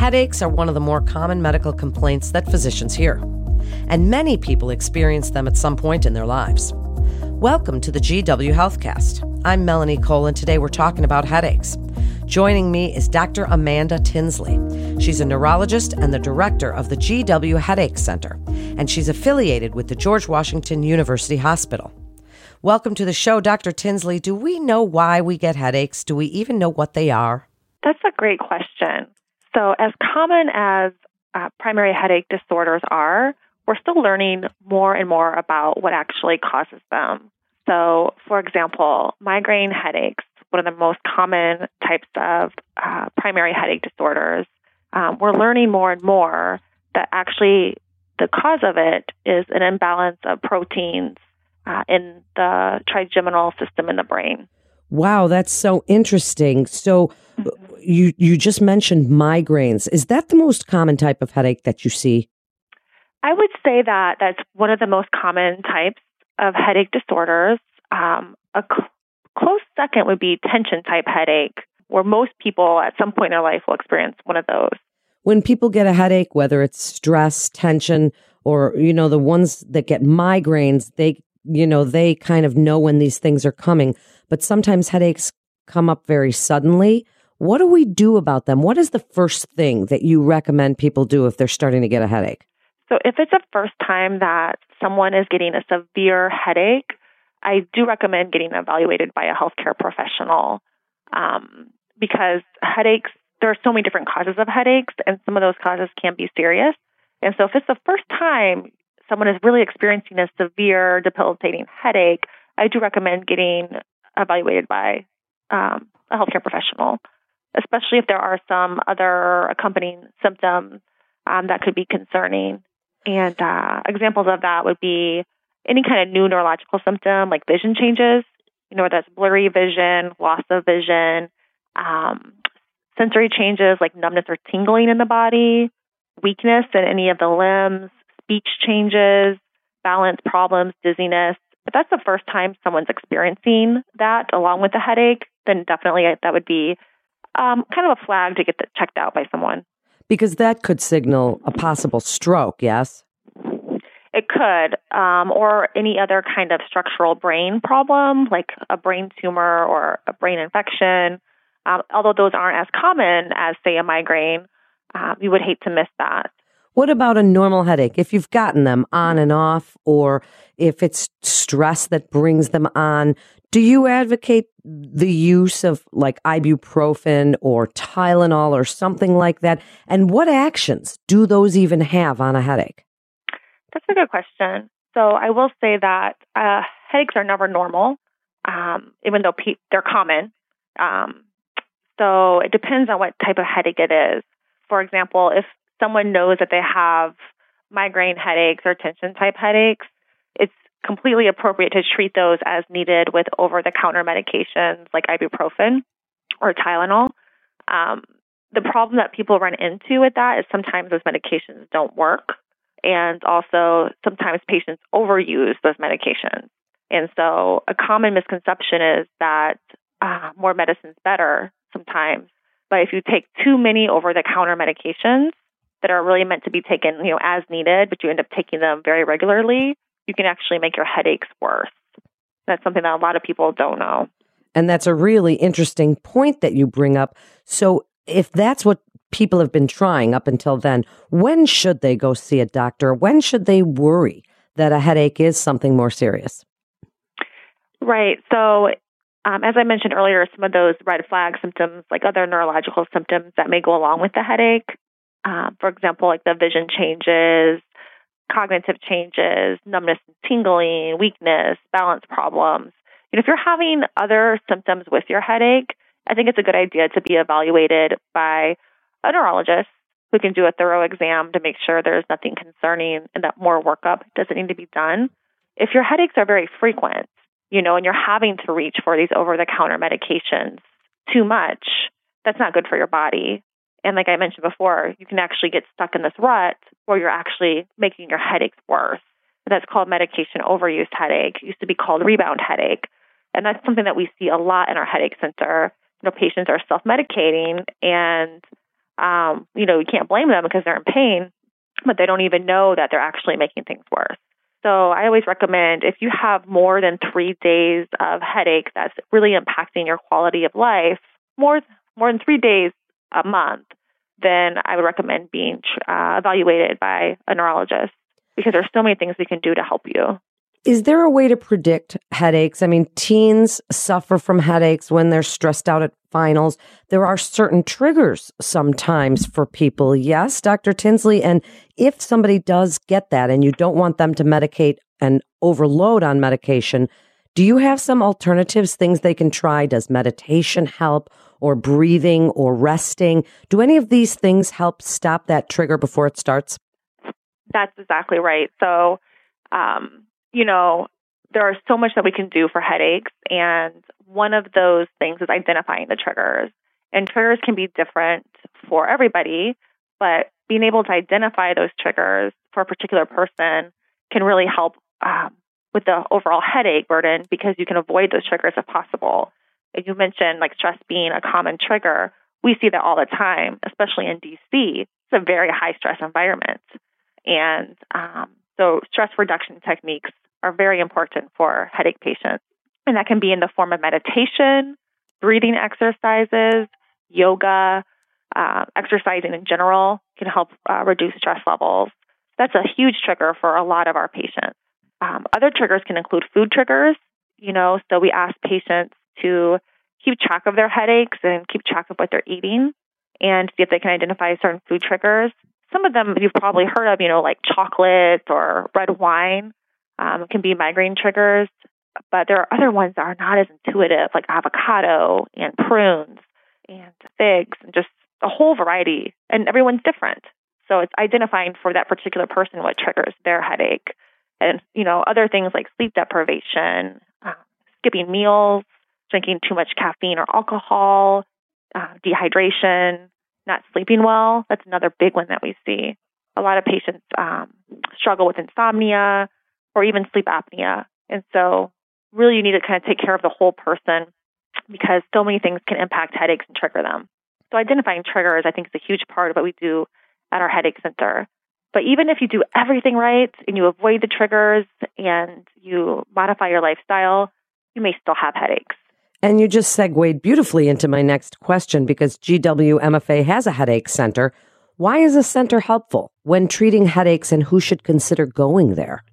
Headaches are one of the more common medical complaints that physicians hear, and many people experience them at some point in their lives. Welcome to the GW Healthcast. I'm Melanie Cole, and today we're talking about headaches. Joining me is Dr. Amanda Tinsley. She's a neurologist and the director of the GW Headache Center, and she's affiliated with the George Washington University Hospital. Welcome to the show, Dr. Tinsley. Do we know why we get headaches? Do we even know what they are? That's a great question. So, as common as uh, primary headache disorders are, we're still learning more and more about what actually causes them. So, for example, migraine headaches, one of the most common types of uh, primary headache disorders, um, we're learning more and more that actually the cause of it is an imbalance of proteins uh, in the trigeminal system in the brain. Wow, that's so interesting. So mm-hmm. you you just mentioned migraines. Is that the most common type of headache that you see? I would say that that's one of the most common types of headache disorders. Um, a cl- close second would be tension type headache, where most people at some point in their life will experience one of those. When people get a headache, whether it's stress, tension, or you know the ones that get migraines, they you know, they kind of know when these things are coming, but sometimes headaches come up very suddenly. What do we do about them? What is the first thing that you recommend people do if they're starting to get a headache? So, if it's the first time that someone is getting a severe headache, I do recommend getting evaluated by a healthcare professional um, because headaches, there are so many different causes of headaches, and some of those causes can be serious. And so, if it's the first time someone is really experiencing a severe debilitating headache, I do recommend getting evaluated by um, a healthcare professional, especially if there are some other accompanying symptoms um, that could be concerning. And uh, examples of that would be any kind of new neurological symptom like vision changes, you know, that's blurry vision, loss of vision, um, sensory changes like numbness or tingling in the body, weakness in any of the limbs, speech changes, balance problems, dizziness. If that's the first time someone's experiencing that along with a headache, then definitely that would be um, kind of a flag to get checked out by someone. Because that could signal a possible stroke, yes? It could, um, or any other kind of structural brain problem, like a brain tumor or a brain infection. Um, although those aren't as common as, say, a migraine, uh, you would hate to miss that. What about a normal headache? If you've gotten them on and off, or if it's stress that brings them on, do you advocate the use of like ibuprofen or Tylenol or something like that? And what actions do those even have on a headache? That's a good question. So I will say that uh, headaches are never normal, um, even though pe- they're common. Um, so it depends on what type of headache it is. For example, if someone knows that they have migraine headaches or tension type headaches, it's completely appropriate to treat those as needed with over the counter medications like ibuprofen or Tylenol. Um, the problem that people run into with that is sometimes those medications don't work. And also, sometimes patients overuse those medications. And so, a common misconception is that uh, more medicine's better sometimes. But if you take too many over the counter medications, that are really meant to be taken, you know, as needed, but you end up taking them very regularly, you can actually make your headaches worse. That's something that a lot of people don't know. And that's a really interesting point that you bring up. So, if that's what people have been trying up until then, when should they go see a doctor? When should they worry that a headache is something more serious? Right. So, um, as I mentioned earlier, some of those red flag symptoms, like other neurological symptoms that may go along with the headache, uh, for example, like the vision changes, cognitive changes, numbness and tingling, weakness, balance problems. You know, if you're having other symptoms with your headache, I think it's a good idea to be evaluated by a neurologist who can do a thorough exam to make sure there's nothing concerning and that more workup doesn't need to be done. If your headaches are very frequent, you know, and you're having to reach for these over the counter medications too much, that's not good for your body. And like I mentioned before, you can actually get stuck in this rut where you're actually making your headaches worse. That's called medication overuse headache. It used to be called rebound headache. And that's something that we see a lot in our headache center. You know, patients are self medicating and Um, you know, you can't blame them because they're in pain, but they don't even know that they're actually making things worse. So I always recommend if you have more than three days of headache that's really impacting your quality of life, more more than three days a month, then I would recommend being uh, evaluated by a neurologist because there's so many things we can do to help you. Is there a way to predict headaches? I mean, teens suffer from headaches when they're stressed out at finals. There are certain triggers sometimes for people. Yes, Dr. Tinsley. And if somebody does get that and you don't want them to medicate and overload on medication, do you have some alternatives, things they can try? Does meditation help or breathing or resting? Do any of these things help stop that trigger before it starts? That's exactly right. So, um, you know, there is so much that we can do for headaches. And one of those things is identifying the triggers. And triggers can be different for everybody, but being able to identify those triggers for a particular person can really help um, with the overall headache burden because you can avoid those triggers if possible. As you mentioned, like stress being a common trigger, we see that all the time, especially in DC. It's a very high stress environment. And um, so stress reduction techniques are very important for headache patients. And that can be in the form of meditation, breathing exercises, yoga, uh, exercising in general can help uh, reduce stress levels. That's a huge trigger for a lot of our patients. Um, other triggers can include food triggers, you know, so we ask patients to keep track of their headaches and keep track of what they're eating and see if they can identify certain food triggers. Some of them you've probably heard of, you know, like chocolate or red wine um, can be migraine triggers, but there are other ones that are not as intuitive, like avocado and prunes and figs and just a whole variety. And everyone's different. So it's identifying for that particular person what triggers their headache. And, you know, other things like sleep deprivation, uh, skipping meals, drinking too much caffeine or alcohol, uh, dehydration, not sleeping well. That's another big one that we see. A lot of patients um, struggle with insomnia or even sleep apnea. And so, really, you need to kind of take care of the whole person because so many things can impact headaches and trigger them. So, identifying triggers, I think, is a huge part of what we do at our headache center. But even if you do everything right and you avoid the triggers and you modify your lifestyle, you may still have headaches. And you just segued beautifully into my next question because GWMFA has a headache center. Why is a center helpful when treating headaches and who should consider going there?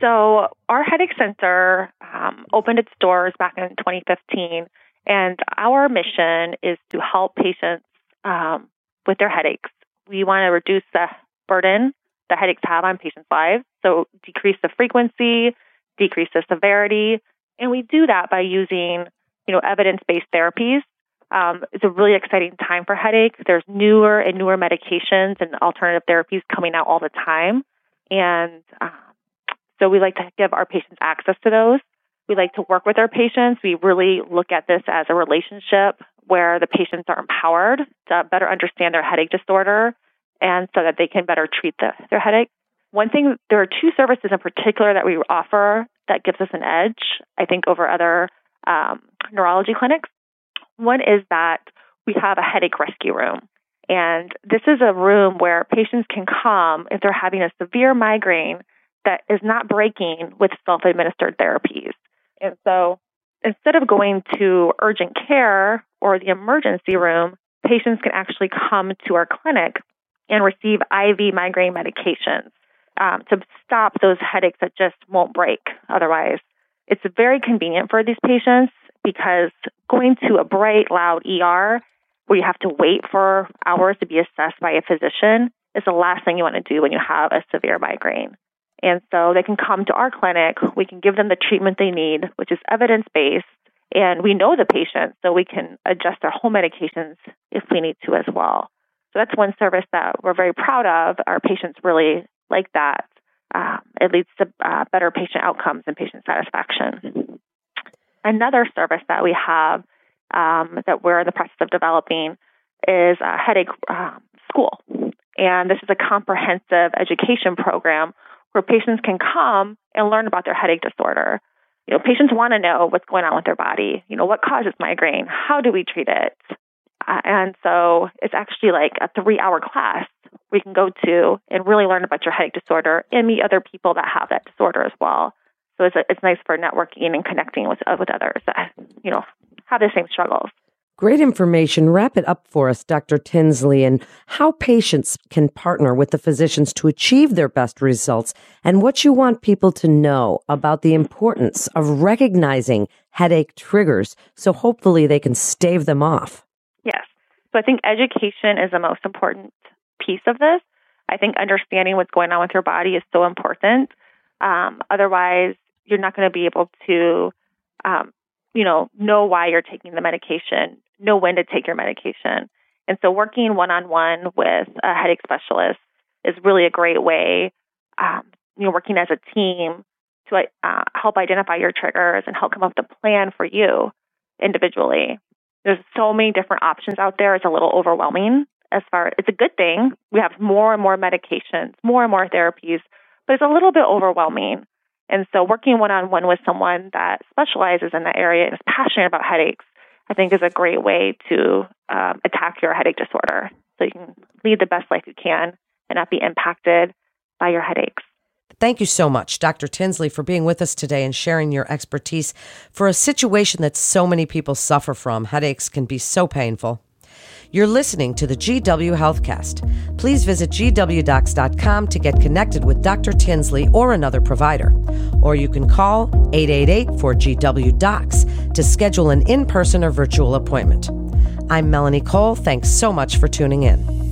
So, our headache center um, opened its doors back in 2015, and our mission is to help patients um, with their headaches. We want to reduce the burden that headaches have on patients' lives, so decrease the frequency, decrease the severity, and we do that by using, you know, evidence-based therapies. Um, it's a really exciting time for headaches. There's newer and newer medications and alternative therapies coming out all the time, and um, so we like to give our patients access to those. We like to work with our patients. We really look at this as a relationship where the patients are empowered to better understand their headache disorder and so that they can better treat the, their headache. One thing, there are two services in particular that we offer that gives us an edge, I think, over other um, neurology clinics. One is that we have a headache rescue room. And this is a room where patients can come if they're having a severe migraine that is not breaking with self administered therapies. And so instead of going to urgent care or the emergency room, patients can actually come to our clinic and receive IV migraine medications um, to stop those headaches that just won't break otherwise. It's very convenient for these patients because going to a bright, loud ER where you have to wait for hours to be assessed by a physician is the last thing you want to do when you have a severe migraine. And so they can come to our clinic. We can give them the treatment they need, which is evidence based. And we know the patient, so we can adjust their home medications if we need to as well. So that's one service that we're very proud of. Our patients really like that. Um, it leads to uh, better patient outcomes and patient satisfaction. Another service that we have um, that we're in the process of developing is a headache um, school. And this is a comprehensive education program where patients can come and learn about their headache disorder. You know, patients want to know what's going on with their body. You know, what causes migraine? How do we treat it? Uh, and so it's actually like a three hour class we can go to and really learn about your headache disorder and meet other people that have that disorder as well. So it's, it's nice for networking and connecting with, uh, with others that, you know, have the same struggles. Great information. Wrap it up for us, Dr. Tinsley, and how patients can partner with the physicians to achieve their best results and what you want people to know about the importance of recognizing headache triggers so hopefully they can stave them off. Yes. So I think education is the most important piece of this. I think understanding what's going on with your body is so important. Um, otherwise, you're not going to be able to, um, you know, know why you're taking the medication, know when to take your medication. And so, working one on one with a headache specialist is really a great way. Um, you know, working as a team to uh, help identify your triggers and help come up with a plan for you individually. There's so many different options out there. It's a little overwhelming as far it's a good thing. We have more and more medications, more and more therapies, but it's a little bit overwhelming. And so working one on one with someone that specializes in that area and is passionate about headaches, I think is a great way to um, attack your headache disorder so you can lead the best life you can and not be impacted by your headaches. Thank you so much, Dr. Tinsley, for being with us today and sharing your expertise for a situation that so many people suffer from. Headaches can be so painful. You're listening to the GW Healthcast. Please visit gwdocs.com to get connected with Dr. Tinsley or another provider. Or you can call 888 4GW Docs to schedule an in person or virtual appointment. I'm Melanie Cole. Thanks so much for tuning in.